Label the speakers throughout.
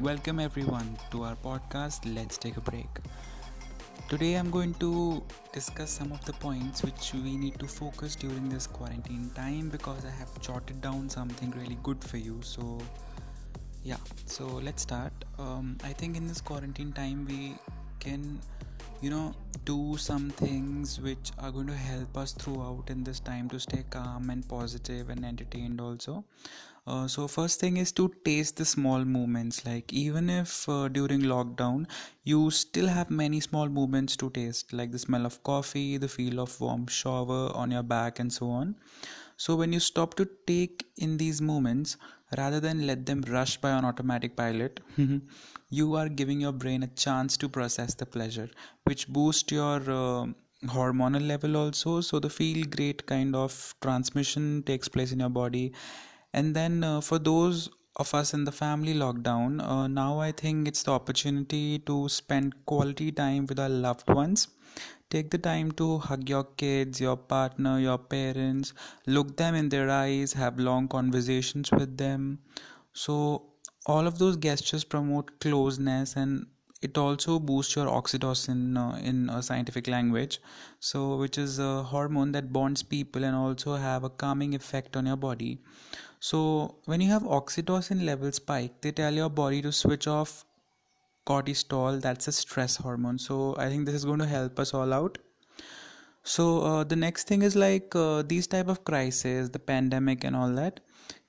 Speaker 1: Welcome everyone to our podcast Let's Take a Break. Today I'm going to discuss some of the points which we need to focus during this quarantine time because I have jotted down something really good for you. So, yeah, so let's start. Um, I think in this quarantine time we can, you know, do some things which are going to help us throughout in this time to stay calm and positive and entertained also. Uh, so first thing is to taste the small moments like even if uh, during lockdown you still have many small moments to taste like the smell of coffee the feel of warm shower on your back and so on so when you stop to take in these moments rather than let them rush by on automatic pilot you are giving your brain a chance to process the pleasure which boosts your uh, hormonal level also. So the feel great kind of transmission takes place in your body. And then uh, for those of us in the family lockdown uh, now i think it's the opportunity to spend quality time with our loved ones. Take the time to hug your kids your partner your parents look them in their eyes have long conversations with them. So all of those gestures promote closeness and it also boosts your oxytocin uh, in a scientific language. So which is a hormone that bonds people and also have a calming effect on your body so when you have oxytocin level spike they tell your body to switch off cortisol. That's a stress hormone. So i think this is going to help us all out. So uh, the next thing is like uh, these type of crises the pandemic and all that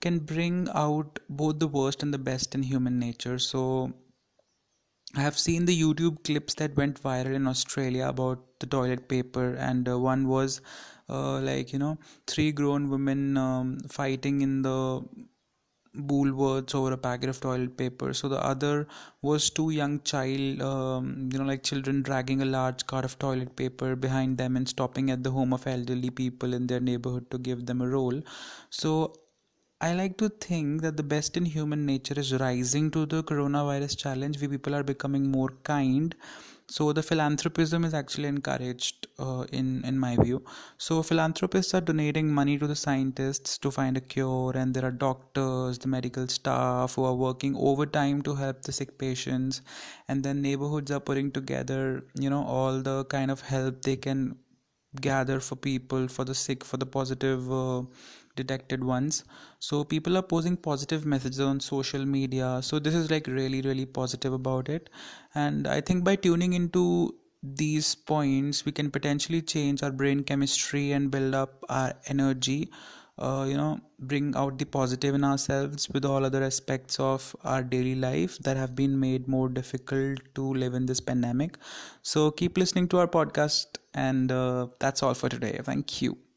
Speaker 1: can bring out both the worst and the best in human nature. So I have seen the YouTube clips that went viral in Australia about the toilet paper, and uh, one was uh, like you know three grown women um, fighting in the Woolworths over a packet of toilet paper. So the other was two young child, um, you know, like children dragging a large cart of toilet paper behind them and stopping at the home of elderly people in their neighborhood to give them a roll. So I like to think that the best in human nature is rising to the coronavirus challenge. We people are becoming more kind. So the philanthropism is actually encouraged uh, in in my view. So philanthropists are donating money to the scientists to find a cure, and there are doctors, the medical staff who are working overtime to help the sick patients, and then neighborhoods are putting together, you know, all the kind of help they can gather for people for the sick for the positive uh, detected ones so people are posting positive messages on social media. So this is like really really positive about it. And i think by tuning into these points we can potentially change our brain chemistry and build up our energy uh, you know bring out the positive in ourselves with all other aspects of our daily life that have been made more difficult to live in this pandemic. So keep listening to our podcast and uh, that's all for today. Thank you